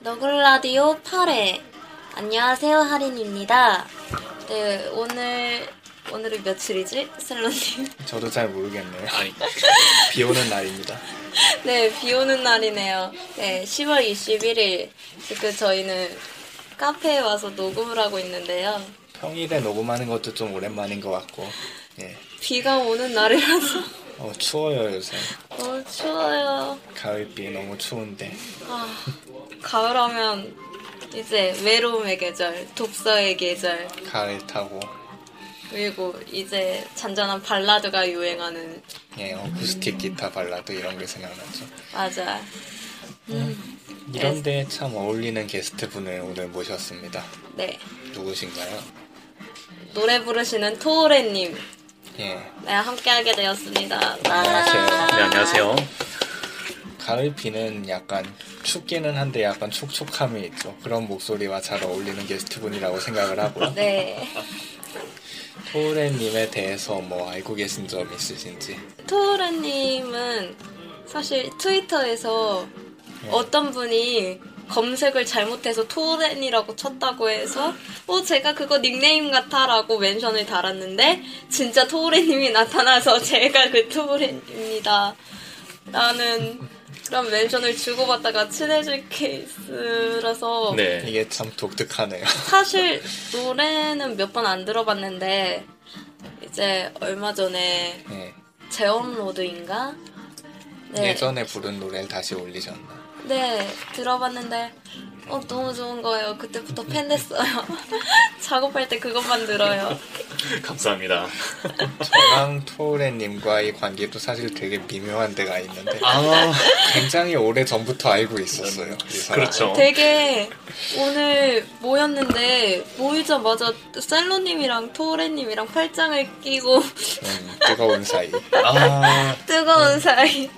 너굴라디오 8회 안녕하세요 하린입니다 네 오늘 오늘은 며칠이지? 셀로님 저도 잘 모르겠네요. 비 오는 날입니다. 네 비 오는 날이네요 네 10월 21일 지금 저희는 카페에 와서 녹음을 하고 있는데요 평일에 녹음하는 것도 좀 오랜만인 것 같고, 예. 비가 오는 날이라서 어, 추워요, 요새. 너무 추워요 가을비 너무 추운데. 아 가을하면 이제 외로움의 계절 독서의 계절 가을 타고, 그리고 이제 잔잔한 발라드가 유행하는 예, 어쿠스틱 기타 발라드 이런 게 생각나죠. 맞아 음, 이런데 참 어울리는 게스트 분을 오늘 모셨습니다. 네 누구신가요? 노래 부르시는 토오레님 예. 네, 함께하게 되었습니다. 안녕하세요. 네, 안녕하세요. 가을 비는 약간 춥기는 한데 약간 촉촉함이 있죠. 그런 목소리와 잘 어울리는 게스트 분이라고 생각을 하고요. 네. 토레님에 대해서 뭐 알고 계신 점 있으신지? 토오레님은 사실 트위터에서 네. 어떤 분이 검색을 잘못해서 토렌이라고 쳤다고 해서 어 제가 그거 닉네임 같아라고 멘션을 달았는데 진짜 토렌님이 나타나서 제가 그 토렌입니다. 라는 그런 멘션을 주고받다가 친해질 케이스라서 네. 이게 참 독특하네요. 사실 노래는 몇 번 안 들어봤는데 이제 얼마 전에 네. 재업로드인가? 네, 예전에 부른 노래를 다시 올리셨나? 네 들어봤는데 어 너무 좋은 거예요. 그때부터 팬 됐어요. 작업할 때 그것만 들어요. 감사합니다. 저랑 토레님과의 관계도 사실 되게 미묘한 데가 있는데 아, 굉장히 오래 전부터 알고 있었어요. 그렇죠. 되게 오늘 모였는데 모이자마자 셀로님이랑 토레님이랑 팔짱을 끼고 음, 뜨거운 사이. 아, 뜨거운 사이.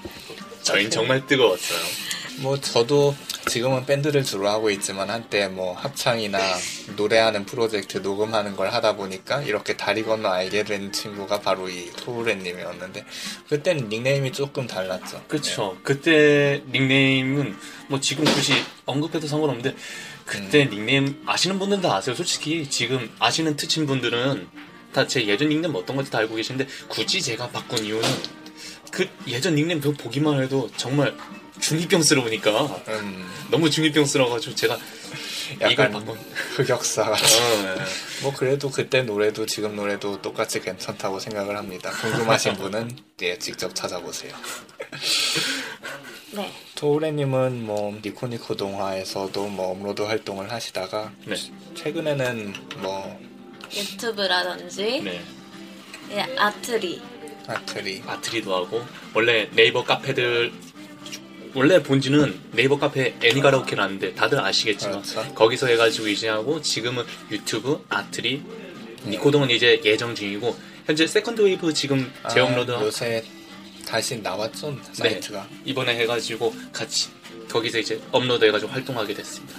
저희는 정말 뜨거웠어요. 뭐 저도 지금은 밴드를 주로 하고 있지만 한때 뭐 합창이나 노래하는 프로젝트 녹음하는 걸 하다 보니까 이렇게 다리 건너 알게 된 친구가 바로 이 토레님이었는데 그때는 닉네임이 조금 달랐죠. 그렇죠. 그때 닉네임은 뭐 지금 굳이 언급해도 상관없는데 그때 닉네임 아시는 분들은 다 아세요. 솔직히 지금 아시는 트친 분들은 다 제 예전 닉네임 어떤 건지 다 알고 계신데 굳이 제가 바꾼 이유는 그 예전 닉네임 보- 보기만 해도 정말 중이병스러우니까 음, 너무 중이병스러워가지고 제가 이걸 약간 바꾼. 흑역사 같은. 어, 네. 뭐 그래도 그때 노래도 지금 노래도 똑같이 괜찮다고 생각을 합니다. 궁금하신 분은 예, 직접 찾아보세요. 네. 토우레님은 뭐 니코니코 동화에서도 뭐 업로드 활동을 하시다가 네. 최근에는 뭐 유튜브라든지 네. 예, 아트리 아트리 아트리도 하고 원래 네이버 카페들 원래 본진은 네이버 카페 애니가라오케라는데 다들 아시겠지만 그렇죠. 거기서 해가지고 이제 하고 지금은 유튜브 아트리 네. 니코동은 이제 예정 중이고 현재 세컨드 웨이브 지금 재업로드 아, 요새 다시 나왔죠 사이트가 이번에 해가지고 같이 거기서 이제 업로드 해가지고 활동하게 됐습니다.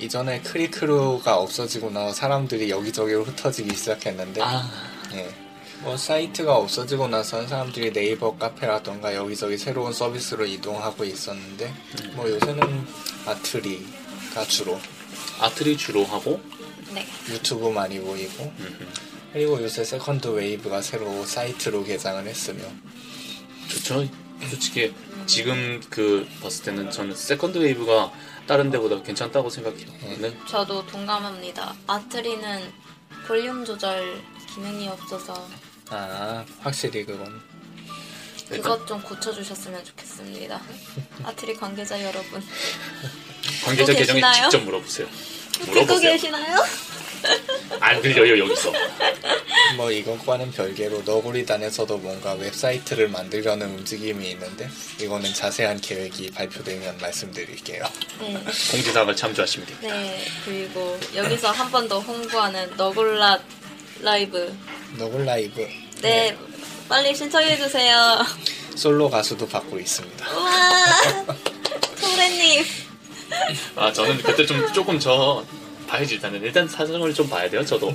이전에 크리크루가 없어지고 나서 사람들이 여기저기로 흩어지기 시작했는데 아 예. 뭐 사이트가 없어지고 나서 사람들이 네이버 카페라던가 여기저기 새로운 서비스로 이동하고 있었는데 뭐 요새는 아트리가 주로 아트리 주로 하고 네. 유튜브 많이 보이고 음흠. 그리고 요새 세컨드 웨이브가 새로 사이트로 개장을 했으며 좋죠. 솔직히 지금 그 봤을 때는 저는 세컨드 웨이브가 다른 데보다 괜찮다고 생각해요. 네. 저도 동감합니다. 아트리는 볼륨 조절 기능이 없어서 아 확실히 그건 그것 좀 고쳐주셨으면 좋겠습니다. 아트리 관계자 여러분. 관계자 계정에 계시나요? 직접 물어보세요. 듣고 물어보세요. 계시나요? 안 들려요 여기서. 뭐 이것과는 별개로 너구리단에서도 뭔가 웹사이트를 만들려는 움직임이 있는데 이거는 자세한 계획이 발표되면 말씀드릴게요. 네. 공지사항을 참조하시면 됩니다. 네. 그리고 여기서 한 번 더 홍보하는 너굴 라이브. 너굴 라이브 네. 빨리 신청해주세요. 솔로 가수도 받고 있습니다. 우와! 토우레님. 아 저는 그때 좀 조금 저 봐야지 일단은 일단 사정을 좀 봐야 돼요. 저도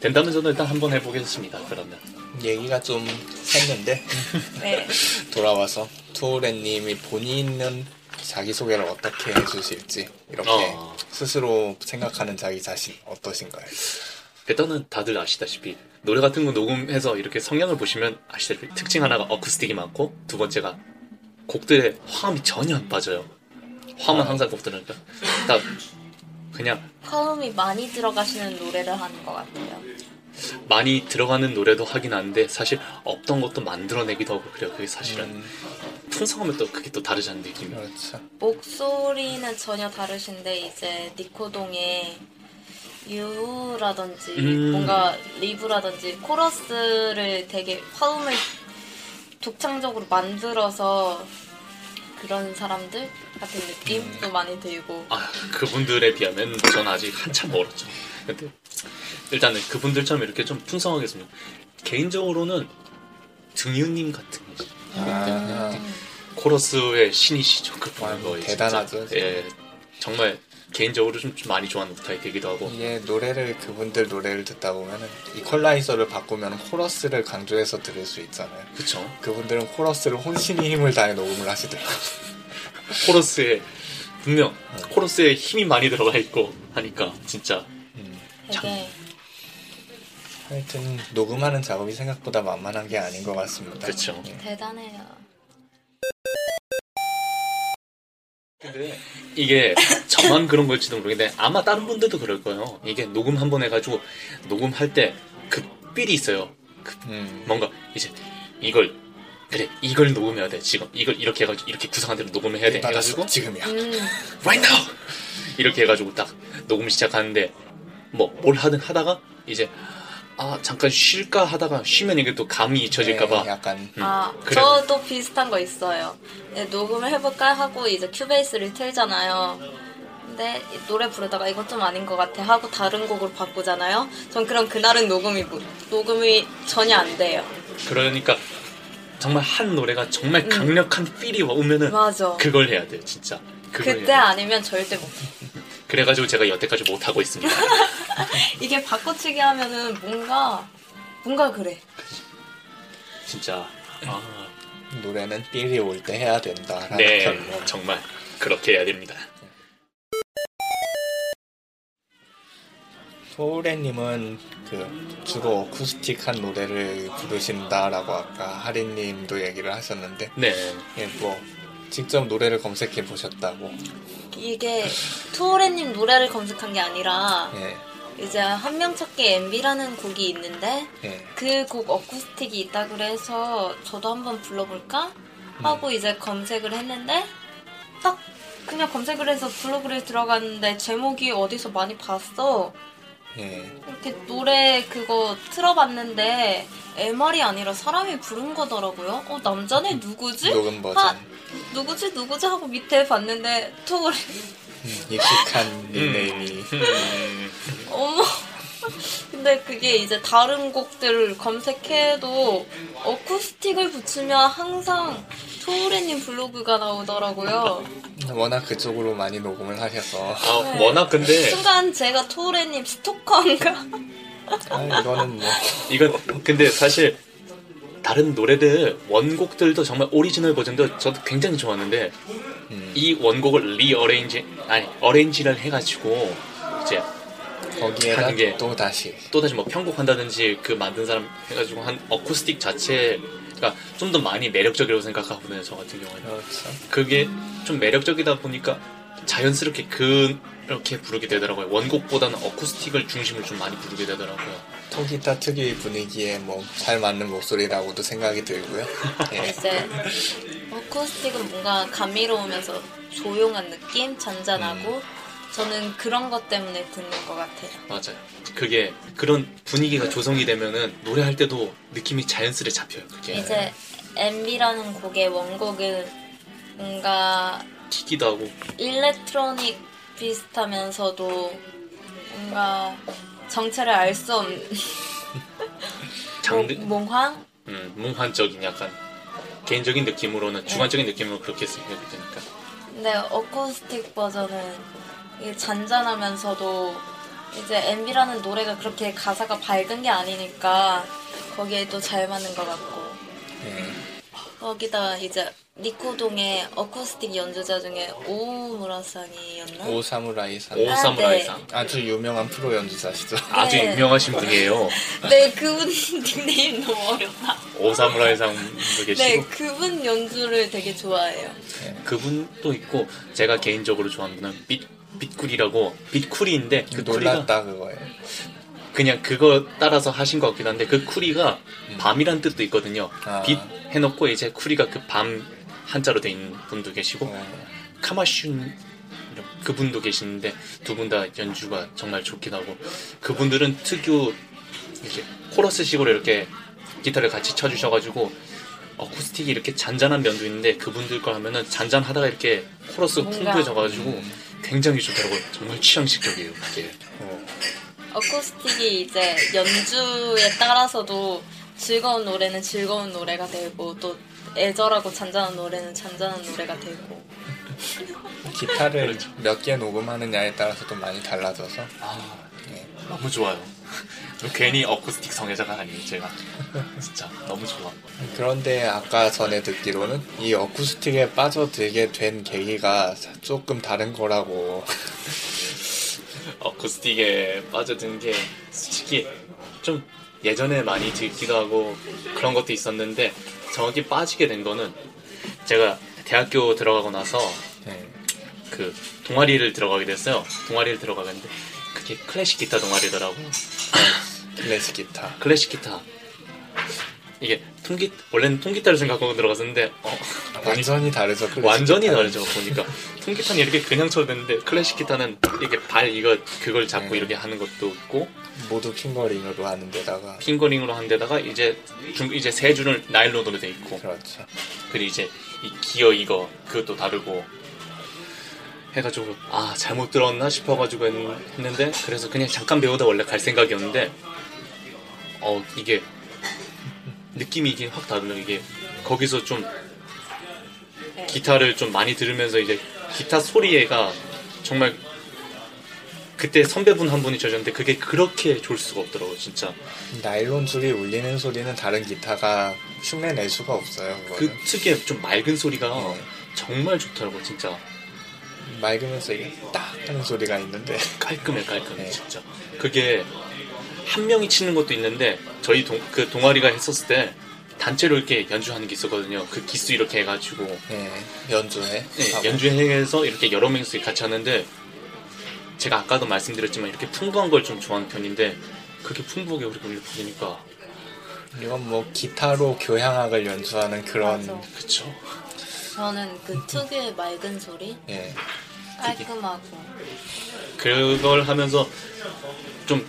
된다면 저는 일단 한번 해보겠습니다. 그러면 얘기가 좀 샜는데 네. 돌아와서 투오레님이 본인은 자기소개를 어떻게 해주실지 이렇게 어. 스스로 생각하는 자기 자신 어떠신가요? 일단은 다들 아시다시피 노래 같은 거 녹음해서 이렇게 성향을 보시면 아시다시피 특징 하나가 어쿠스틱이 많고 두 번째가 곡들의 화음이 전혀 안 빠져요. 화음은 아. 항상 곡들은 딱 그냥 화음이 많이 들어가시는 노래를 하는 것 같아요. 많이 들어가는 노래도 하긴 하는데 사실 없던 것도 만들어내기도 하고 그래요. 그게 사실은 음, 풍성하면 또 그게 또 다르지 않은 느낌이. 그렇죠. 목소리는 전혀 다르신데 이제 니코동의 유라든지 음. 뭔가 리브라든지 코러스를 되게 화음을 독창적으로 만들어서 그런 사람들 같은 느낌도 많이 들고 아 그분들에 비하면 전 아직 한참 멀었죠. 근데 일단은 그분들처럼 이렇게 좀 풍성하게 했으면 개인적으로는 등유님 같은 아, 코러스의 신이시죠. 그분 와, 거의 대단하죠. 예, 정말 개인적으로 좀, 좀 많이 좋아하는 스타일이기도 하고. 이게 노래를 그분들 노래를 듣다 보면은 이퀄라이저를 바꾸면 코러스를 강조해서 들을 수 있잖아요. 그쵸. 그분들은 코러스를 혼신의 힘을 다해 녹음을 하시더라고요. 코러스에 분명 코러스에 힘이 많이 들어가 있고 하니까 진짜 되게 하여튼 녹음하는 작업이 생각보다 만만한 게 아닌 것 같습니다. 그쵸. 예. 대단해요. 근데 이게 저만 그런 걸지도 모르겠는데 아마 다른 분들도 그럴 거예요. 이게 녹음 한 번 해가지고 녹음할 때그 삘이 있어요. 그 음, 뭔가 이제 이걸 그래 이걸 녹음해야 돼 지금 이걸 이렇게 해가지고 이렇게 구성한 대로 녹음을 해야 돼. 해가지고 지금이야. 음, right now 이렇게 해가지고 딱 녹음 시작하는데 뭐 뭘 하든 하다가 이제 아 잠깐 쉴까 하다가 쉬면 이게 또 감이 잊혀질까봐 네, 약간 음, 아, 그래. 저도 비슷한 거 있어요. 네, 녹음을 해볼까 하고 이제 큐베이스를 틀잖아요. 근데 이 노래 부르다가 이것 좀 아닌 것 같아 하고 다른 곡으로 바꾸잖아요. 전 그럼 그날은 녹음이 뭐- 녹음이 전혀 안 돼요. 그러니까 정말 한 노래가 정말 강력한 필이 오면은 음. 맞아. 그걸 해야 돼요 진짜 그걸 그때 해야 돼. 아니면 절대 못. 그래가지고 제가 여태까지 못 하고 있습니다 이게 바꿔치기 하면은 뭔가 뭔가 그래. 진짜 아, 노래는 삘이 올 때 해야 된다라는 네 결론. 정말 그렇게 해야 됩니다 소울애님은 그 주로 어쿠스틱한 노래를 부르신다라고 아까 하리님도 얘기를 하셨는데 네 예, 뭐 직접 노래를 검색해 보셨다고. 이게 투오레님 노래를 검색한 게 아니라 예, 이제 한명 찾기 MB라는 곡이 있는데 예. 그 곡 어쿠스틱이 있다 그래서 저도 한번 불러볼까 하고 이제 검색을 했는데 딱 그냥 검색을 해서 블로그를 들어갔는데 제목이 어디서 많이 봤어 예. 이렇게 노래 그거 틀어봤는데 MR이 아니라 사람이 부른 거더라고요 어 남자네 누구지? 녹음 버전. 아, 누구지 누구지 하고 밑에 봤는데 투오레 음, 익숙한 닉네임이. 음, 어머. 근데 그게 이제 다른 곡들을 검색해도 어쿠스틱을 붙이면 항상 토우레님 블로그가 나오더라고요. 워낙 그쪽으로 많이 녹음을 하셔서 아 워낙 근데 순간 제가 토우레님 스토커인가? 아, 이거는 뭐 이건 근데 사실 다른 노래들 원곡들도 정말 오리지널 버전도 저도 굉장히 좋았는데 음, 이 원곡을 rearrange 아니 arrange를 해가지고 이제 거기에다 하는 게또 다시. 또 다시 뭐 편곡한다든지 그 만든 사람 해가지고 한 어쿠스틱 자체가 좀더 많이 매력적이라고 생각하거든요 저 같은 경우에는. 그렇죠. 그게 좀 매력적이다 보니까 자연스럽게 그렇게 부르게 되더라고요. 원곡보다는 어쿠스틱을 중심으로 좀 많이 부르게 되더라고요 통기타 특유의 분위기에 뭐 잘 맞는 목소리라고도 생각이 들고요. 예. 이제 어쿠스틱은 뭔가 감미로우면서 조용한 느낌, 잔잔하고 저는 그런 것 때문에 듣는 것 같아요. 맞아요 그게 그런 분위기가 조성이 되면은 노래할 때도 느낌이 자연스레 잡혀요 그게 이제 MB라는 곡의 원곡은 뭔가 튀기도 하고 일렉트로닉 비슷하면서도 뭔가 정체를 알 수 없는. 장르? 몽환? 음, 몽환적인 약간 개인적인 느낌으로는 주관적인 느낌으로 그렇게 생각이 되니까. 근데 어쿠스틱 버전은 이게 잔잔하면서도 이제 MB라는 노래가 그렇게 가사가 밝은 게 아니니까 거기에 또 잘 맞는 것 같고. 예. 거기다 이제 니코동의 어쿠스틱 연주자 중에 오무라상이었나? 오사무라이상 오 사무라이상 네. 아주 유명한 프로 연주자시죠. 아주 네. 유명하신 분이에요 네, 그분 닉네임 너무 어렵다. 오 사무라이상도 계시고 네, 그분 연주를 되게 좋아해요. 그분도 있고 제가 개인적으로 좋아하는 분은 빛 빛쿨이라고 빛쿨이인데 그 쿨이가 놀랐다 그거예요. 그냥 그거 따라서 하신 것 같기도 한데 그 쿨이가 밤이란 뜻도 있거든요. 아. 빛 해놓고 이제 쿨이가 그 밤 한자로 돼 있는 분도 계시고 어, 카마슌 그분도 계시는데 두 분 다 연주가 정말 좋기도 하고 그분들은 특유 이제 코러스식으로 이렇게 기타를 같이 쳐주셔가지고 어쿠스틱이 이렇게 잔잔한 면도 있는데 그분들 거 하면은 잔잔하다가 이렇게 코러스가 풍부해져가지고 굉장히 좋더라고요. 정말 취향식적이에요 그게. 어. 어쿠스틱이 이제 연주에 따라서도 즐거운 노래는 즐거운 노래가 되고 또 애절하고 잔잔한 노래는 잔잔한 노래가 되고 기타를 그렇죠. 몇개 녹음하느냐에 따라서도 많이 달라져서 아 예. 너무 좋아요. 괜히 어쿠스틱 성애자가 아니에요 제가. 진짜 너무 좋아. 그런데 아까 전에 듣기로는 이 어쿠스틱에 빠져들게 된 계기가 조금 다른 거라고 어쿠스틱에 빠져든 게 솔직히 좀 예전에 많이 듣기도 하고 그런 것도 있었는데 정확히 빠지게 된 거는 제가 대학교 들어가고 나서 예. 그 동아리를 들어가게 됐어요. 동아리를 들어가는데 그게 클래식 기타 동아리더라고요. 클래식 기타 클래식 기타. 이게 통기 원래는 통기타를 생각하고 들어갔었는데 어, 완전히 다르죠 완전히 기타는. 다르죠 보니까 통기타는 이렇게 그냥 쳐도 되는데 클래식 기타는 이게 발 이거 그걸 잡고 음. 이렇게 하는 것도 없고 모두 핑거링으로 하는 데다가. 핑거링으로 한 데다가 이제 중 이제 세 줄은 나일론으로 돼 있고. 그렇죠. 그리고 이제 이 기어 이거 그것도 다르고 해가지고 아 잘못 들었나 싶어가지고 했- 했는데 그래서 그냥 잠깐 배우다 원래 갈 생각이었는데 어 이게 느낌이 이게 확 다르네요. 이게 거기서 좀 기타를 좀 많이 들으면서 이제 기타 소리가 정말 그때 선배분 한 분이 저셨는데 그게 그렇게 좋을 수가 없더라고요 진짜. 나일론 줄이 울리는 소리는 다른 기타가 흉내 낼 수가 없어요 그 그거는. 특유의 좀 맑은 소리가 네. 정말 좋더라고 진짜. 맑으면서 이게 딱 하는 소리가 있는데. 깔끔해 깔끔해 네. 진짜. 그게 한 명이 치는 것도 있는데 저희 동, 그 동아리가 했었을 때 단체로 이렇게 연주하는 게 있었거든요. 그 기수 이렇게 해가지고. 예, 연주회 네. 연주해서 이렇게 여러 명이서 같이 하는데 제가 아까도 말씀드렸지만 이렇게 풍부한 걸 좀 좋아하는 편인데 그렇게 풍부하게 우리 우리 부르니까 이건 뭐 기타로 교향악을 연주하는 그런 맞아. 그쵸 저는 그 특유의 맑은 소리 예, 깔끔하고 그걸 하면서 좀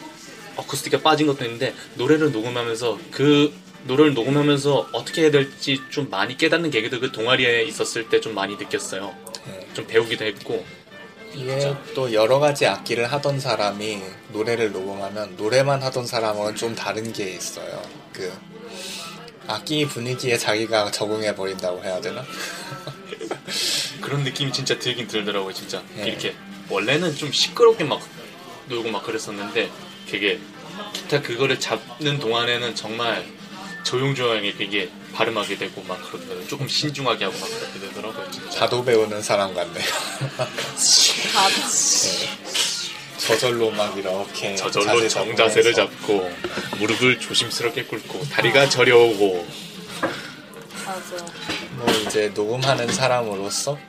어쿠스틱에 빠진 것도 있는데 노래를 녹음하면서 그 노래를 녹음하면서 어떻게 해야 될지 좀 많이 깨닫는 계기도 그 동아리에 있었을 때 좀 많이 느꼈어요. 예. 좀 배우기도 했고 이게 또 여러 가지 악기를 하던 사람이 노래를 녹음하면 노래만 하던 사람은 좀 다른 게 있어요. 그 악기 분위기에 자기가 적응해 버린다고 해야 되나? 그런 느낌이 진짜 들긴 들더라고요. 진짜 네. 이렇게 원래는 좀 시끄럽게 막 놀고 막 그랬었는데 그게 기타 그거를 잡는 동안에는 정말 조용조용하게 그게 발음하게 되고 막 그러더라고요. 조금 신중하게 하고 막 그렇게 되더라고요. 진짜. 자도 배우는 사람 같네요. 다 저절로 막 이렇게 저절로 자세 정자세를 잡고 무릎을 조심스럽게 꿇고 다리가 저려오고 맞아. 뭐 이제 녹음하는 사람으로서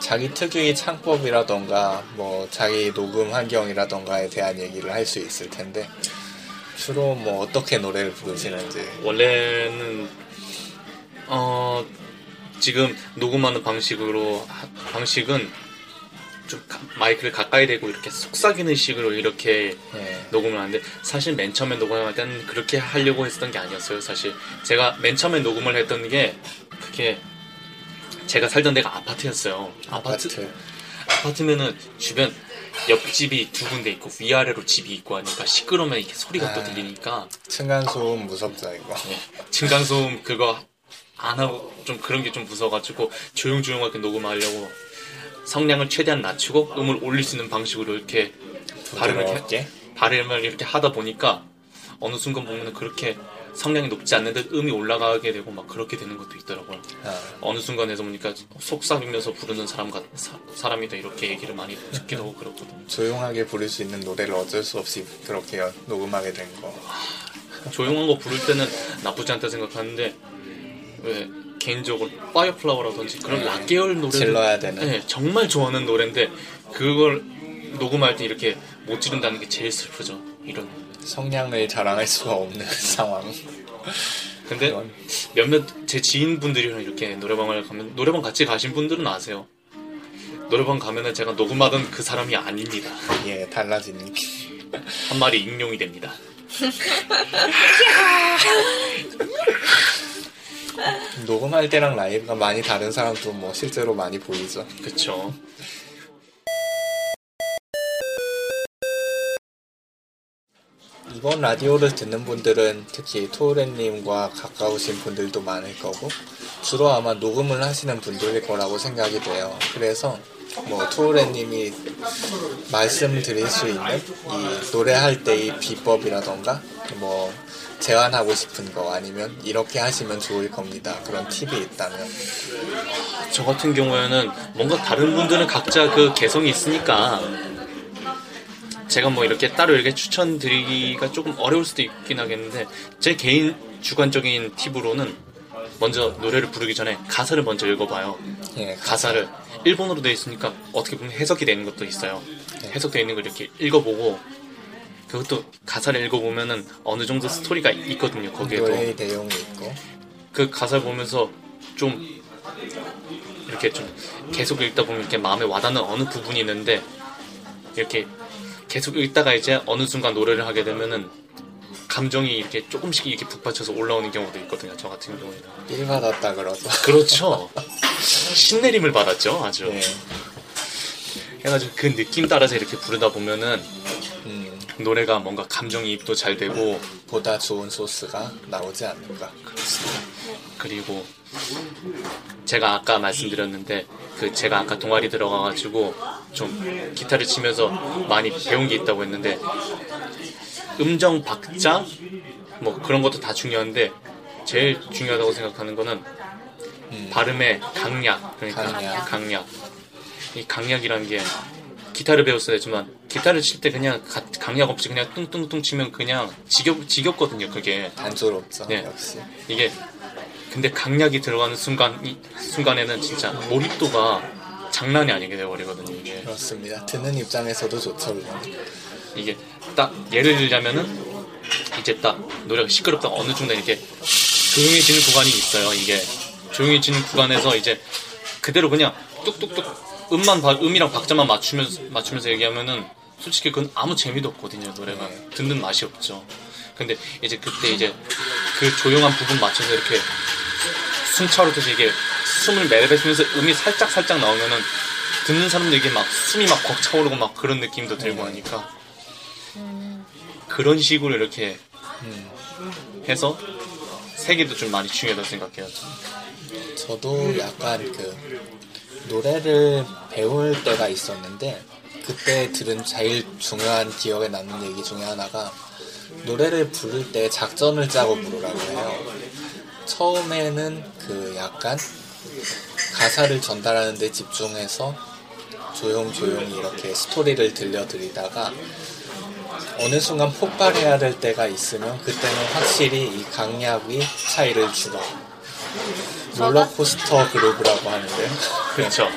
자기 특유의 창법이라던가 뭐 자기 녹음 환경이라던가에 대한 얘기를 할 수 있을 텐데 주로 뭐 어떻게 노래를 부르시는지 원래는 어 지금 녹음하는 방식으로 하- 방식은 좀 가- 마이크를 가까이 대고 이렇게 속삭이는 식으로 이렇게 예. 녹음을 하는데 사실 맨 처음에 녹음할 때는 그렇게 하려고 했던 게 아니었어요. 사실 제가 맨 처음에 녹음을 했던 게 그게 제가 살던 데가 아파트였어요. 아파트 아파트 아파트면은 주변 옆집이 두 군데 있고 위아래로 집이 있고 하니까 시끄러우면 이렇게 소리가 또 아. 들리니까 층간소음 무섭죠 이거 층간소음 그거 안 하고 좀 그런 게 좀 무서워가지고 조용조용하게 녹음하려고 성량을 최대한 낮추고 음을 올릴 수 있는 방식으로 이렇게 발음을 이렇게 발음을 이렇게 하다 보니까 어느 순간 보면 그렇게 성량이 높지 않는데 음이 올라가게 되고 막 그렇게 되는 것도 있더라고요. 아, 어느 순간에서 보니까 속삭이면서 부르는 사람 같 사, 사람이다 이렇게 얘기를 많이 듣기도 하고 그렇거든요. 조용하게 부를 수 있는 노래를 어쩔 수 없이 그렇게 연- 녹음하게 된 거. 조용한 거 부를 때는 나쁘지 않다 생각하는데 왜 개인적으로 Fire Flower라든지 그런 락 계열 노래 질러야 되는. 네, 정말 좋아하는 노래인데 그걸 녹음할 때 이렇게 못 지른다는 게 제일 슬프죠. 이런. 성량을 자랑할 수가 없는 상황. 근데 이런. 몇몇 제 지인분들이랑 이렇게 노래방을 가면 노래방 같이 가신 분들은 아세요. 노래방 가면은 제가 녹음하던 그 사람이 아닙니다. 예, 달라지는. 한 마리 익룡이 됩니다. 녹음할 때랑 라이브가 많이 다른 사람도 뭐 실제로 많이 보이죠. 그쵸. 이번 라디오를 듣는 분들은 특히 토우렌님과 가까우신 분들도 많을 거고 주로 아마 녹음을 하시는 분들일 거라고 생각이 돼요. 그래서 뭐 토우렌님이 말씀드릴 수 있는 이 노래할 때의 비법이라던가 뭐 제안하고 싶은 거 아니면 이렇게 하시면 좋을 겁니다. 그런 팁이 있다면 저 같은 경우에는 뭔가 다른 분들은 각자 그 개성이 있으니까 제가 뭐 이렇게 따로 이렇게 추천드리기가 조금 어려울 수도 있긴 하겠는데 제 개인 주관적인 팁으로는 먼저 노래를 부르기 전에 가사를 먼저 읽어봐요. 예, 가사를 일본어로 되어 있으니까 어떻게 보면 해석이 되는 것도 있어요. 해석되어 있는 걸 이렇게 읽어보고 그것도 가사를 읽어보면은 어느 정도 스토리가 있거든요. 거기에도 노래의 내용이 있고 그 가사를 보면서 좀 이렇게 좀 계속 읽다 보면 이렇게 마음에 와닿는 어느 부분이 있는데 이렇게 계속 읽다가 이제 어느 순간 노래를 하게 되면은 감정이 이렇게 조금씩 이렇게 북받쳐서 올라오는 경우도 있거든요. 저 같은 경우에는. 삘 받았다 그러죠. 그렇죠. 신내림을 받았죠. 아주. 예, 해가지고 그 느낌 따라서 이렇게 부르다 보면은 음, 노래가 뭔가 감정이입도 잘 되고 보다 좋은 소스가 나오지 않는가. 그리고 제가 아까 말씀드렸는데 그 제가 아까 동아리 들어가가지고 좀 기타를 치면서 많이 배운 게 있다고 했는데 음정 박자 뭐 그런 것도 다 중요한데 제일 중요하다고 생각하는 거는 음. 발음의 강약 그러니까 강약. 강약 이 강약이라는 게 기타를 배웠어야 했지만 기타를 칠 때 그냥 가- 강약 없이 그냥 뚱뚱뚱 치면 그냥 지겹 지겹거든요 그게 단조롭죠. 네. 역시. 이게 근데 강약이 들어가는 순간 이 순간에는 진짜 몰입도가 장난이 아니게 돼버리거든요 이게 그렇습니다. 듣는 입장에서도 좋죠, 물론. 이게 딱 예를 들자면은 이제 딱 노래가 시끄럽다 어느 순간 이렇게 조용해지는 구간이 있어요 이게 조용해지는 구간에서 이제 그대로 그냥 뚝뚝뚝 음만 바- 음이랑 박자만 맞추면서 맞추면서 얘기하면은 솔직히 그건 아무 재미도 없거든요 노래가 네. 듣는 맛이 없죠 근데 이제 그때 이제 그 조용한 부분 맞춰서 이렇게 숨 차오르듯이 이게 숨을 내뱉으면서 음이 살짝 살짝 나오면은 듣는 사람들에게 막 숨이 막 벅차오르고 막 그런 느낌도 들고 네. 하니까 그런 식으로 이렇게 음, 해서 세계도 좀 많이 중요하다고 생각해요. 저도 약간 그 노래를 배울 때가 있었는데 그때 들은 제일 중요한 기억에 남는 얘기 중에 하나가 노래를 부를 때 작전을 짜고 부르라고 해요. 처음에는 그 약간 가사를 전달하는 데 집중해서 조용조용히 이렇게 스토리를 들려드리다가 어느 순간 폭발해야 될 때가 있으면 그때는 확실히 이 강약이 차이를 주다. 롤러코스터 그룹이라고 하는데요. 그렇죠.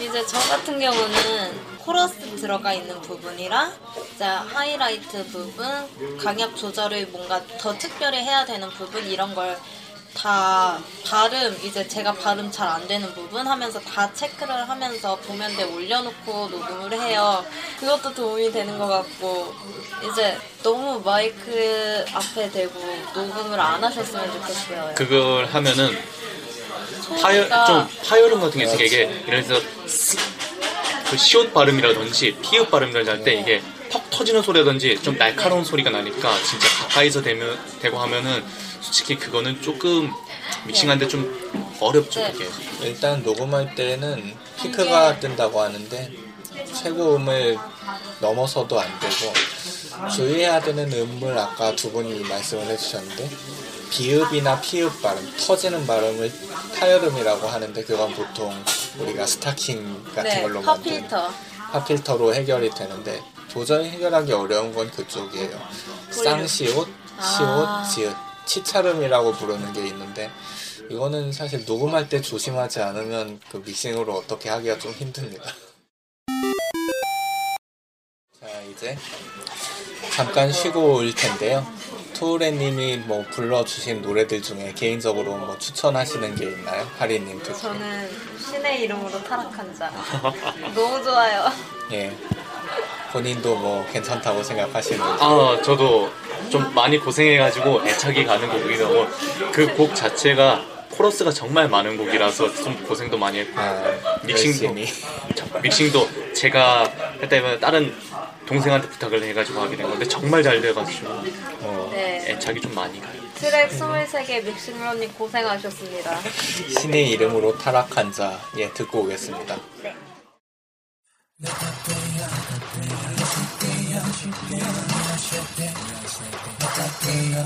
이제 저 같은 경우는 코러스 들어가 있는 부분이랑 이제 하이라이트 부분, 강약 조절을 뭔가 더 특별히 해야 되는 부분 이런 걸 다 발음 이제 제가 발음 잘 안 되는 부분 하면서 다 체크를 하면서 도면대 올려놓고 녹음을 해요. 그것도 도움이 되는 것 같고 이제 너무 마이크 앞에 대고 녹음을 안 하셨으면 좋겠어요. 그걸 하면은 파열 좀 파열음 같은 게 있으니까 이게 예를 들어서 스- 그 시옷 발음이라든지 피읍 발음이라든지 할때 이게 퍽 터지는 소리라든지 좀 날카로운 소리가 나니까 진짜 가까이서 대면 대고 하면은 솔직히 그거는 조금 믹싱하는데 좀 어렵죠 네. 그게. 일단 녹음할 때는 피크가 뜬다고 하는데 최고음을 넘어서도 안 되고 주의해야 되는 음을 아까 두 분이 말씀을 해주셨는데 비읍이나 피읍 발음, 터지는 발음을 파열음이라고 하는데 그건 보통 우리가 스타킹 같은 네, 걸로 만든 pop filter. pop filter로 해결이 되는데 도저히 해결하기 어려운 건 그쪽이에요. 쌍시옷, 아. 시옷, 지읒, 치찰음이라고 부르는 게 있는데 이거는 사실 녹음할 때 조심하지 않으면 그 믹싱으로 어떻게 하기가 좀 힘듭니다. 자 이제 잠깐 쉬고 올 텐데요. 투레님이 뭐 불러주신 노래들 중에 개인적으로 뭐 추천하시는 게 있나요? 하리님. 저는 신의 이름으로 타락한 자. 너무 좋아요. 예. 본인도 뭐 괜찮다고 생각하시는지. 아 저도 좀 많이 고생해가지고 애착이 가는 곡이기도 하고 그 곡 자체가 코러스가 정말 많은 곡이라서 좀 고생도 많이 했고 아, 믹싱도. 믹싱도 제가 했다 보면 다른 동생한테 부탁을 해가지고 하게 된 건데 정말 잘 돼가지고 어, 네. 애착이 좀 많이 가요. 트랙 23개 믹싱러님 고생하셨습니다. 신의 이름으로 타락한 자, 예, 듣고 오겠습니다. よ手を離して渡ってよ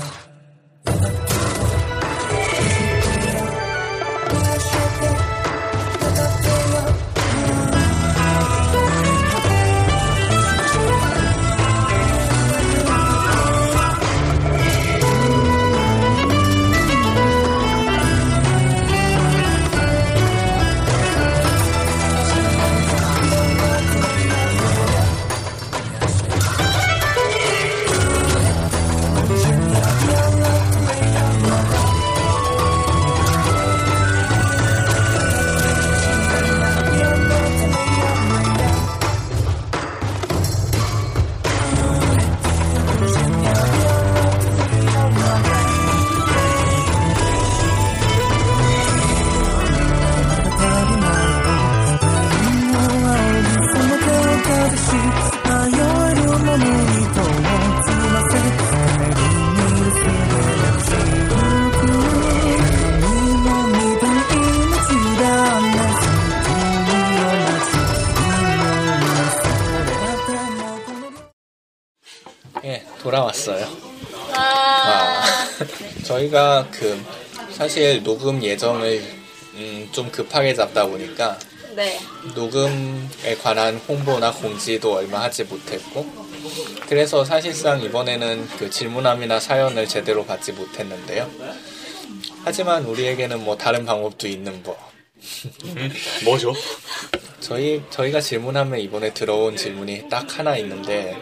저희가 그, 사실 녹음 예정을 음, 좀 급하게 잡다 보니까 네. 녹음에 관한 홍보나 공지도 얼마 하지 못했고 그래서 사실상 이번에는 그 질문함이나 사연을 제대로 받지 못했는데요. 하지만 우리에게는 뭐 다른 방법도 있는 법. 음, 뭐죠? 저희 저희가 질문하면 이번에 들어온 질문이 딱 하나 있는데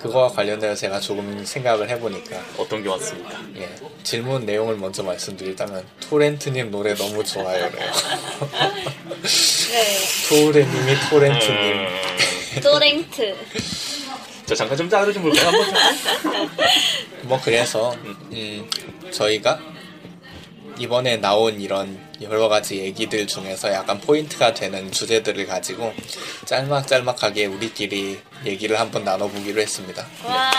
그거와 관련되어 제가 조금 생각을 해보니까 어떤 게 왔습니까? 예, 질문 내용을 먼저 말씀드리자면 토렌트님 노래 너무 좋아요래요. 네. 토레님이 토렌트님 음, 토렌트. 자 잠깐 좀 따로 좀 볼까요? 한번. 뭐 그래서 음, 저희가 이번에 나온 이런 여러 가지 얘기들 중에서 약간 포인트가 되는 주제들을 가지고 짤막짤막하게 우리끼리 얘기를 한번 나눠보기로 했습니다. 와.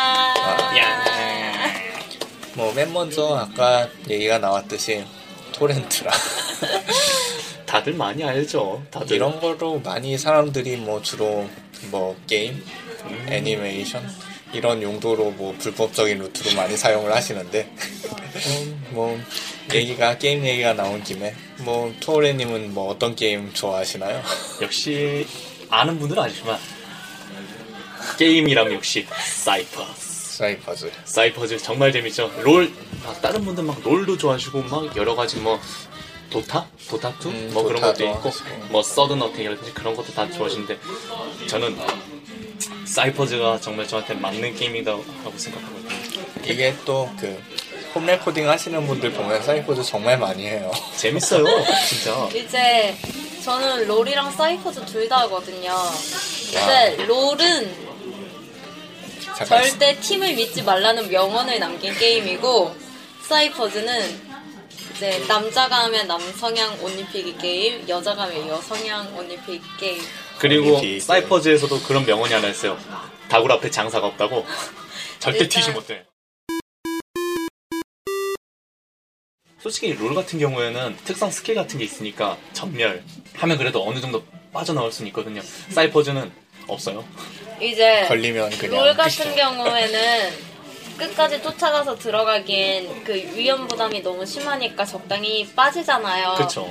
뭐맨 먼저 아까 얘기가 나왔듯이 토렌트라 다들 많이 알죠. 다들 이런 거로 많이 사람들이 뭐 주로 뭐 게임, 음. 애니메이션 이런 용도로 뭐 불법적인 루트로 많이 사용을 하시는데 음, 뭐 얘기가 게임 얘기가 나온 김에 뭐 토레님은 뭐 어떤 게임 좋아하시나요? 역시 아는 분들은 아시지만 게임이라면 역시 사이퍼. 사이퍼즈. 사이퍼즈 정말 재밌죠. 롤 아, 다른 분들 막 롤도 좋아하시고 막 여러 가지 뭐 도타, 도타 2, 음, 뭐 그런 것도 있고 하시고. 뭐 서든 어택이라든지 그런 것도 다 좋아하시는데 저는 사이퍼즈가 정말 저한테 맞는 게임이라고 생각하거든요. 이게 또 그 home recording 하시는 분들 보면 사이퍼즈 정말 많이 해요. 재밌어요, 진짜. 이제 저는 롤이랑 사이퍼즈 둘 다 하거든요. 근데 롤은 잠깐 절대 팀을 믿지 말라는 명언을 남긴 게임이고 사이퍼즈는 이제 남자가 하면 남성향 옷 입히기 게임, 여자가 하면 여성향 옷 입히기 게임. 그리고 사이퍼즈에서도 그런 명언이 하나 있어요. 다굴 앞에 장사가 없다고. 절대 일단- 튀지 못해. 솔직히 롤 같은 경우에는 특성 스킬 같은 게 있으니까 전멸 하면 그래도 어느 정도 빠져나올 수는 있거든요. 사이퍼즈는 없어요. 이제 걸리면 그냥 롤 같은 끝이죠. 경우에는 끝까지 쫓아가서 들어가기엔 그 위험 부담이 너무 심하니까 적당히 빠지잖아요. 그쵸.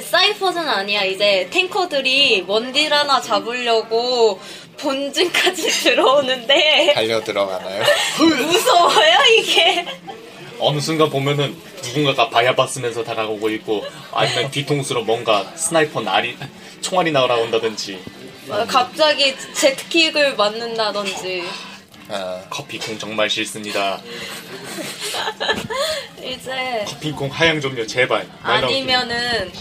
사이퍼즈는 아니야. 이제 탱커들이 원딜 하나 잡으려고 본진까지 들어오는데 달려 들어가나요? 무서워요 이게. 어느 순간 보면은 누군가가 바야바 쓰면서 다가오고 있고 아니면 뒤통수로 뭔가 sniper 날이 총알이 날아온다든지 어, 갑자기 jet kick을 맞는다든지 아, 커피콩 정말 싫습니다. 이제 커피콩 하향 좀요 제발. 말. 아니면은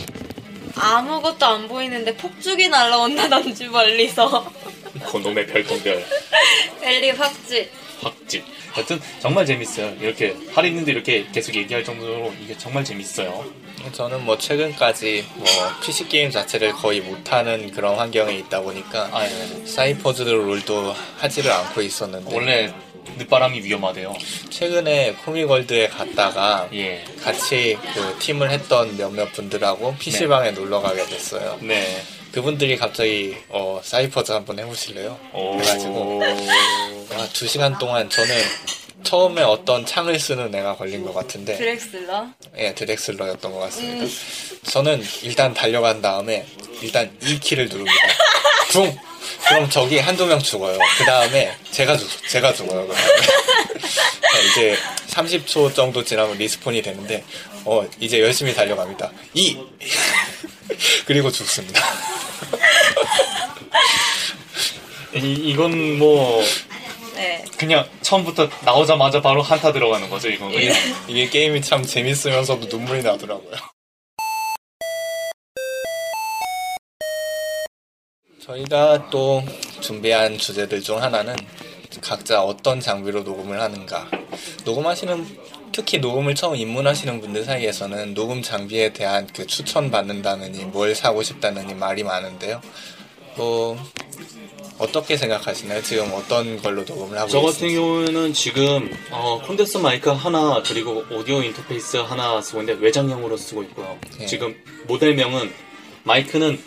아무것도 안 보이는데 폭죽이 날라온다든지 멀리서 그놈의 별똥별 엘리 확지 확집. 하여튼 정말 재밌어요. 이렇게 할인인데 이렇게 계속 얘기할 정도로 이게 정말 재밌어요. 저는 뭐 최근까지 뭐 PC 게임 자체를 거의 못하는 그런 환경에 있다 보니까 아, 예. 사이퍼즈 롤도 하지를 않고 있었는데 원래 늦바람이 위험하대요. 최근에 코미걸드에 갔다가 예. 같이 그 팀을 했던 몇몇 분들하고 PC방에 놀러 가게 됐어요. 네. 그분들이 갑자기 어, 사이퍼즈 한번 해보실래요? 오. 그래가지고 와, 두 시간 동안 저는 처음에 어떤 창을 쓰는 애가 걸린 것 같은데 드렉슬러 예, 드렉슬러였던 것 같습니다. 음. 저는 일단 달려간 다음에 일단 2키를 누릅니다. 붕! 그럼 저기 한두 명 죽어요. 그 다음에 제가 죽, 제가 죽어요. 그 다음에. 이제 30초 정도 지나면 리스폰이 되는데, 어, 이제 열심히 달려갑니다. 2! 그리고 죽습니다. 이, 이건 뭐 네 그냥 처음부터 나오자마자 바로 한타 들어가는 거죠 이거. 이게, 이게 게임이 참 재밌으면서도 눈물이 나더라고요. 저희가 또 준비한 주제들 중 하나는 각자 어떤 장비로 녹음을 하는가. 녹음하시는 특히 녹음을 처음 입문하시는 분들 사이에서는 녹음 장비에 대한 그 추천 받는다느니 뭘 사고 싶다느니 말이 많은데요. 뭐 어떻게 생각하시나요? 지금 어떤 걸로 녹음을 하고 저 같은 있습니까? 경우에는 지금 어, 콘덴서 마이크 하나 그리고 오디오 인터페이스 하나 쓰고 있는데 외장형으로 쓰고 있고요. 예. 지금 모델명은 마이크는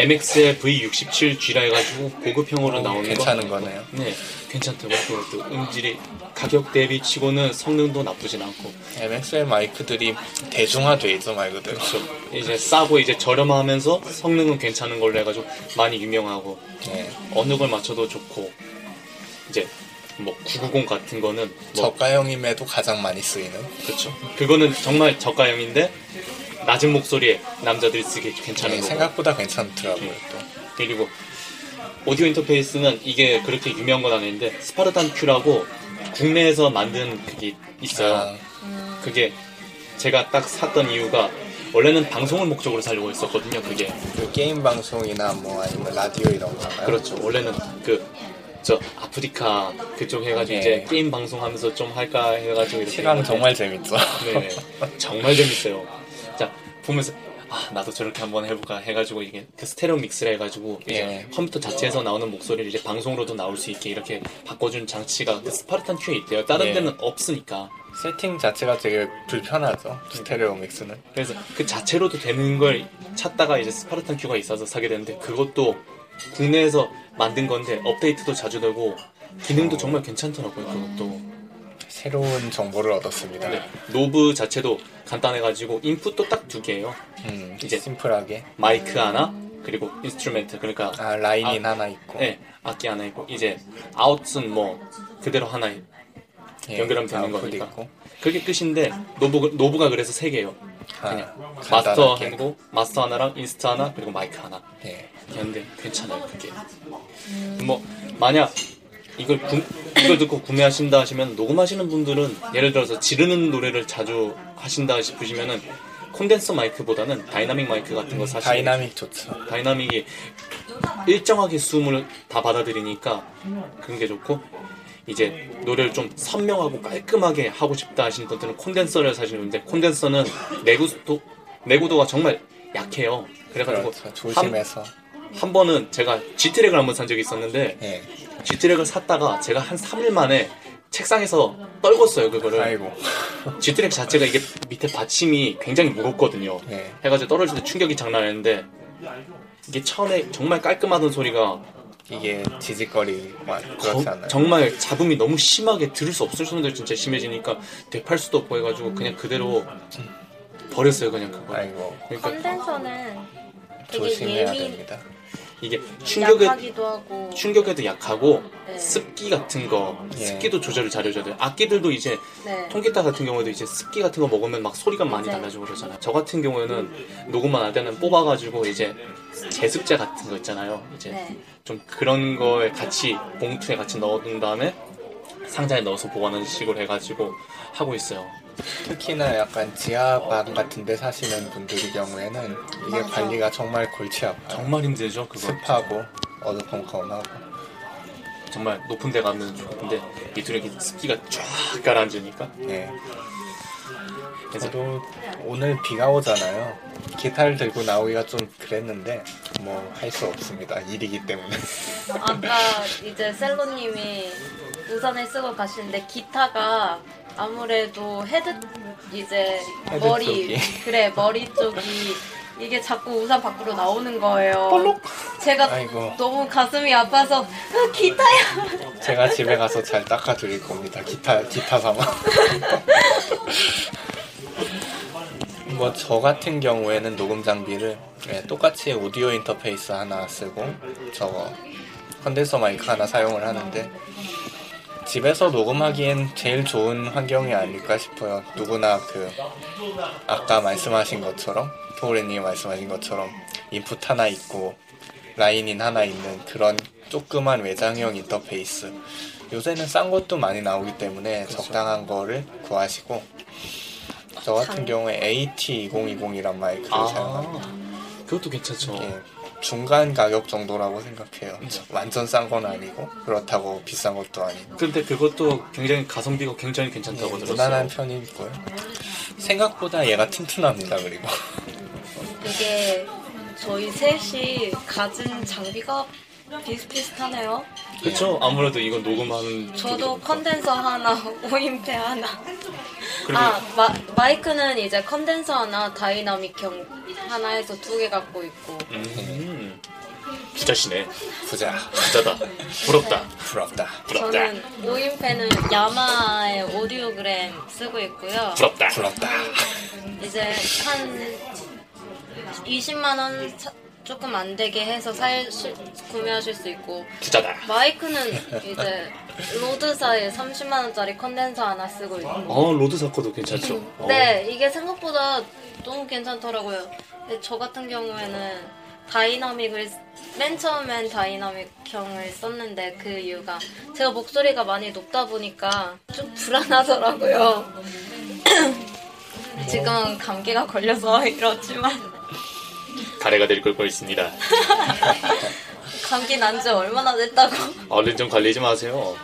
MX의 V67G라 해가지고 고급형으로 어, 나오는 괜찮은 거. 거네요. 네, 괜찮다고 또 음질이 가격 대비 치고는 성능도 나쁘진 않고 MXL 마이크들이 대중화돼 있어 말 그대로. 이제 싸고 이제 저렴하면서 성능은 괜찮은 걸로 해가지고 많이 유명하고 네. 어느 걸 맞춰도 좋고 이제 뭐 990 같은 거는 뭐 저가형임에도 가장 많이 쓰이는. 그렇죠. 그거는 정말 저가형인데 낮은 목소리에 남자들이 쓰기 괜찮은 네, 거고. 생각보다 괜찮더라고요. 또. 그리고 오디오 인터페이스는 이게 그렇게 유명한 건 아닌데 스파르탄 큐라고 국내에서 만든 그게 있어요. 아, 그게 제가 딱 샀던 이유가 원래는 방송을 목적으로 살려고 했었거든요. 그게 그 게임 방송이나 뭐 아니면 라디오 이런 건가요? 그렇죠. 원래는 그 저 아프리카 그쪽 해가지고 네. 이제 게임 방송하면서 좀 할까 해가지고 이렇게 했는데 정말 재밌죠. 네, 정말 재밌어요. 자 보면서 아 나도 저렇게 한번 해볼까 해가지고 이게 그 스테레오 믹스를 해가지고 예. 컴퓨터 자체에서 나오는 목소리를 이제 방송으로도 나올 수 있게 이렇게 바꿔준 장치가 그 스파르탄 큐에 있대요. 다른 예. 데는 없으니까. 세팅 자체가 되게 불편하죠. 스테레오 믹스는. 그래서 그 자체로도 되는 걸 찾다가 이제 스파르탄 큐가 있어서 사게 됐는데 그것도 국내에서 만든 건데 업데이트도 자주 되고 기능도 정말 괜찮더라고요. 그것도. 새로운 정보를 얻었습니다. 네. knob 자체도 간단해가지고 인풋도 딱 두 개예요. 음, 이제- 심플하게. 마이크 하나 그리고 instrument 그러니까 아, line in 아, 하나 있고. 네, 악기 하나 있고 이제 아웃은 뭐 그대로 하나 예, 연결하면 되는 거니까. 있고. 그게 끝인데 knob knob가 그래서 세 개예요. 아, 그냥 마스터 간단하게. 하고 마스터 하나랑 inst 하나 그리고 마이크 하나. 예. 근데 괜찮아요 그게. 뭐 만약 이걸 구, 이걸 듣고 구매하신다 하시면 녹음하시는 분들은 예를 들어서 지르는 노래를 자주 하신다 싶으시면은 콘덴서 마이크보다는 다이나믹 마이크 같은 거 사시는 다이나믹 좋죠. dynamic이 일정하게 수음을 다 받아들이니까 그런 게 좋고 이제 노래를 좀 선명하고 깔끔하게 하고 싶다 하시는 분들은 콘덴서를 사시는데 콘덴서는 내구도 내구도가 정말 약해요. 그래가지고 그렇죠. 조심해서. 한, 한 번은 제가 G트랙을 한번 산 적이 있었는데 예. G트랙을 샀다가 제가 한 3일 만에 책상에서 떨궜어요 그거를 아이고. G트랙 자체가 이게 밑에 받침이 굉장히 무겁거든요 예. 해가지고 떨어질 때 충격이 장난 아닌데 이게 처음에 정말 깔끔하던 소리가 이게 지직거리와 거- 그렇지 않나요? 정말 잡음이 너무 심하게 들을 수 없을 정도로 진짜 심해지니까 되팔 수도 없고 해가지고 그냥 그대로 버렸어요 그냥 그거 아이고. 그러니까 컨덴서는 되게 조심해야 예민, 됩니다. 이게 충격에 약하기도 하고 충격에도 약하고 네. 습기 같은 거 예. 습기도 조절을 잘해줘야 돼요 악기들도 이제 네. 통기타 같은 경우에도 이제 습기 같은 거 먹으면 막 소리가 많이 맞아요. 달라지고 그러잖아요. 저 같은 경우에는 녹음만 할 때는 뽑아가지고 이제 제습제 같은 거 있잖아요. 이제 네. 좀 그런 거에 같이 봉투에 같이 넣어둔 다음에 상자에 넣어서 보관하는 식으로 해가지고 하고 있어요. 특히나 약간 지하방 같은 데 사시는 분들의 경우에는 이게 맞아. 관리가 정말 골치 아파요. 정말 힘들죠, 그거. 습하고 어두컴컴하고 정말 높은 데 가면 좋은데 이두력이 습기가 쫙 가라앉으니까. 예. 그래서 오늘 비가 오잖아요. 기타를 들고 나오기가 좀 그랬는데 뭐 할 수 없습니다. 일이기 때문에. 아까 이제 셀로님이 우산을 쓰고 가시는데 기타가 아무래도 헤드 이제 헤드 머리 쪽이. 그래 머리 쪽이 이게 자꾸 우산 밖으로 나오는 거예요. 제가 아이고. 너무 가슴이 아파서 으, 기타야. 제가 집에 가서 잘 닦아드릴 겁니다. 기타 기타 삼아. 뭐 저 같은 경우에는 녹음 장비를 예, 똑같이 오디오 인터페이스 하나 쓰고 저거 컨덴서 마이크 하나 사용을 하는데 집에서 녹음하기엔 제일 좋은 환경이 아닐까 싶어요. 누구나 그 아까 말씀하신 것처럼 토우레님이 말씀하신 것처럼 인풋 하나 있고 라인인 하나 있는 그런 조그만 외장형 인터페이스 요새는 싼 것도 많이 나오기 때문에 적당한 거를 구하시고 저 같은 장- 경우에 AT2020이란 마이크를 사용합니다. 아, 그것도 괜찮죠. 예, 중간 가격 정도라고 생각해요. 완전 싼 건 아니고 그렇다고 비싼 것도 아니고 근데 그것도 굉장히 가성비가 굉장히 괜찮다고 예, 들었어요. 무난한 편이고요. 생각보다 얘가 튼튼합니다. 그리고 이게 저희 셋이 가진 장비가 비슷비슷하네요. 그렇죠. 아무래도 이건 녹음하는 저도 쪽이니까. 컨덴서 하나, 오인페 하나. 그리고 아 마, 마이크는 이제 컨덴서 하나, dynamic형 하나 해서 두 개 갖고 있고. 음, 부자시네. 부자 부자다. 부럽다. 부럽다. 부럽다. 저는 오인패는 야마의 오디오그램 쓰고 있고요. 부럽다. 부럽다. 이제 한 20만 원 사- 조금 안 되게 해서 살 수- 구매하실 수 있고 부자다. 마이크는 이제 로드사의 30만 원짜리 컨덴서 하나 쓰고 있고. 어, 로드 사커도 괜찮죠. 어. 네, 이게 생각보다 너무 괜찮더라고요. 근데 저 같은 경우에는 다이나믹을 맨 처음엔 다이나믹형을 썼는데 그 이유가 제가 목소리가 많이 높다 보니까 좀 불안하더라고요. 지금 감기가 걸려서 이렇지만 가래가 될걸 있습니다. 감기 난 지 얼마나 됐다고. 얼른 좀 관리지 마세요.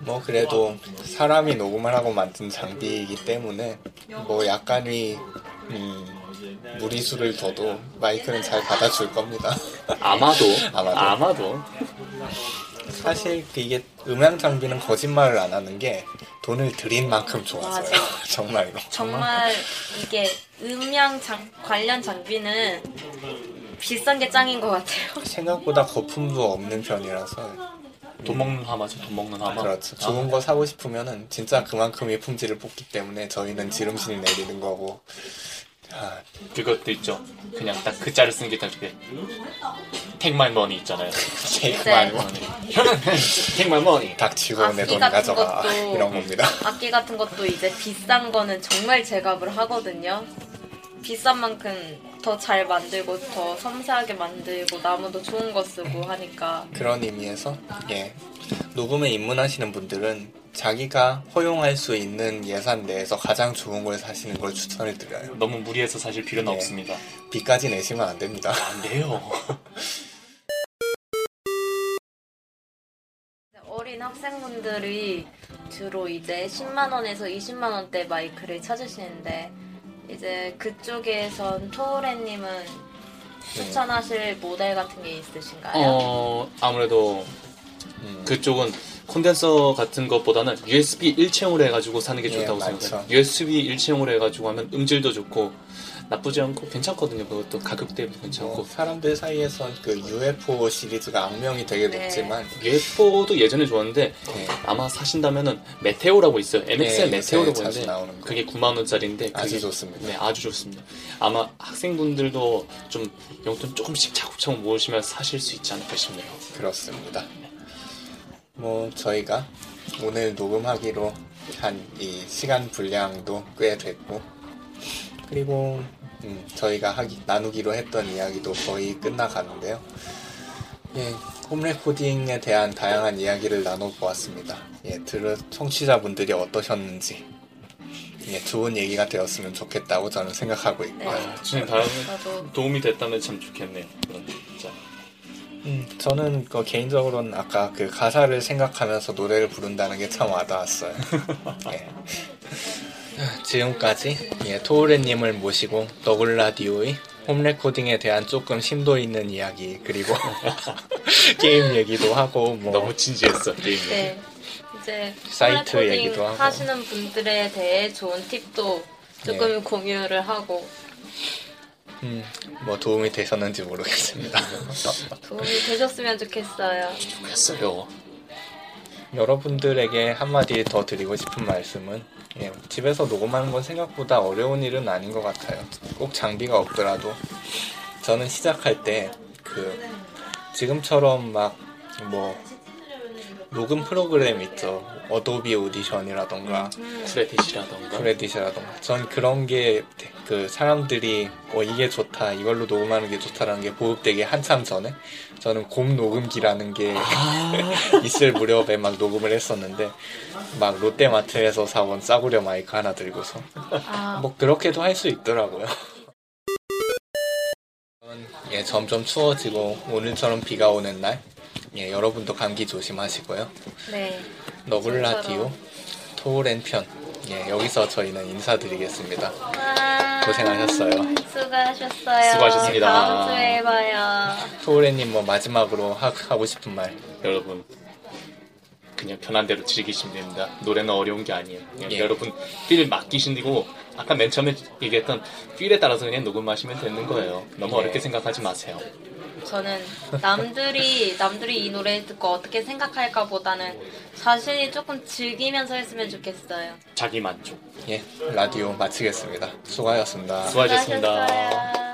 뭐 그래도 사람이 녹음을 하고 만든 장비이기 때문에 뭐 약간의 음, 무리수를 둬도 마이크는 잘 받아줄 겁니다. 아마도, 아마도. 아마도. 사실 이게 음향 장비는 거짓말을 안 하는 게 돈을 들인 만큼. 맞아. 정말로. 정말 이게 음향 장, 관련 장비는 비싼 게 짱인 것 같아요. 생각보다 거품도 없는 편이라서 돈 먹는 하마죠. 돈 먹는 하마. 그렇죠. 아, 좋은 거 사고 싶으면은 진짜 그만큼의 품질을 뽑기 때문에 저희는 지름신을 내리는 거고. 아, 그것도 있죠. 그냥 딱그 짤을 쓴게딱 이게 Take my money 있잖아요. take 네. my money. Take my money. 닥치고 내 돈 같은 가져가. 것도- 이런 겁니다. 악기 같은 것도 이제 비싼 거는 정말 제값을 하거든요. 비싼 만큼 더 잘 만들고 더 섬세하게 만들고 나무도 좋은 거 쓰고 하니까 그런 의미에서 예 녹음에 입문하시는 분들은 자기가 허용할 수 있는 예산 내에서 가장 좋은 걸 사시는 걸 추천을 드려요. 너무 무리해서 사실 필요는 네. 없습니다. 비까지 내시면 안 됩니다. 안 돼요. 어린 학생분들이 주로 이제 10만 원에서 20만 원대 마이크를 찾으시는데 이제 그쪽에선 토우레님은 추천하실 모델 같은 게 있으신가요? 어 아무래도 음, 그쪽은 콘덴서 같은 것보다는 USB 일체형으로 해가지고 사는 게 예, 좋다고 많죠. 생각해요. USB 일체형으로 해가지고 하면 음질도 좋고 나쁘지 않고 괜찮거든요. 그것도 가격 대비 괜찮고. 뭐 사람들 사이에선 그 UFO 시리즈가 악명이 되게 네. 높지만 UFO도 예전에 좋았는데 예, 아마 사신다면은 메테오라고 있어요. MX의 네, 있는데 나오는 거. 그게 9만 원짜리인데 아주 그게 좋습니다. 네, 아주 좋습니다. 아마 학생분들도 좀 용돈 조금씩 차곡차곡 모으시면 사실 수 있지 않을까 싶네요. 그렇습니다. 뭐 저희가 오늘 녹음하기로 한 이 시간 분량도 꽤 됐고 그리고 음, 저희가 하기, 나누기로 했던 이야기도 거의 끝나가는데요. 예, 홈레코딩에 대한 다양한 이야기를 나눠보았습니다. 예, 들은 청취자분들이 어떠셨는지 예, 좋은 얘기가 되었으면 좋겠다고 저는 생각하고 있고요. 네. 저는 다음에 저도 도움이 됐다면 참 좋겠네요. 그런 진짜. 음, 저는 그 개인적으로는 아까 그 가사를 생각하면서 노래를 부른다는 게 참 와닿았어요. 예. 지금까지 예, 토우렌님을 모시고 너굴라디오의 홈 레코딩에 대한 조금 심도 있는 이야기 그리고 게임 얘기도 하고 뭐 너무 진지했어 게임. 네 이제 사이트 얘기도 하고. 하시는 분들에 대해 좋은 팁도 조금 공유를 하고 음, 뭐 도움이 되셨는지 모르겠습니다. 도움이 되셨으면 좋겠어요. 했어요. 여러분들에게 한마디 더 드리고 싶은 말씀은 예, 집에서 녹음하는 건 생각보다 어려운 일은 아닌 것 같아요. 꼭 장비가 없더라도 저는 시작할 때 그 지금처럼 막 뭐 녹음 프로그램 있죠. 어도비 오디션이라던가 크레딧이라던가. 크레딧이라던가 전 그런 게 그 사람들이 어 이게 좋다 이걸로 녹음하는 게 좋다라는 게 보급되기 한참 전에 저는 곰 녹음기라는 게 있을 무렵에 막 녹음을 했었는데 막 롯데마트에서 사온 싸구려 마이크 하나 들고서 아, 뭐 그렇게도 할 수 있더라고요. 예, 점점 추워지고 오늘처럼 비가 오는 날 예, 여러분도 감기 조심하시고요. 네. 너블. 라디오 토렌 편 예, 여기서 저희는 인사드리겠습니다. 와, 고생하셨어요. 수고하셨어요. 수고하셨습니다. 다음 주에 봐요. 토렌님 뭐 마지막으로 하, 하고 싶은 말 여러분 그냥 편한 대로 즐기시면 됩니다. 노래는 어려운 게 아니에요. 그냥 예. 여러분 필 맡기시고 아까 맨 처음에 얘기했던 필에 따라서 그냥 녹음하시면 되는 거예요. 너무 예. 어렵게 생각하지 마세요. 저는 남들이 남들이 이 노래 듣고 어떻게 생각할까 보다는 자신이 조금 즐기면서 했으면 좋겠어요. 자기 만족. 예, 라디오 마치겠습니다. 수고하셨습니다. 수고하셨습니다. 수고하셨어요.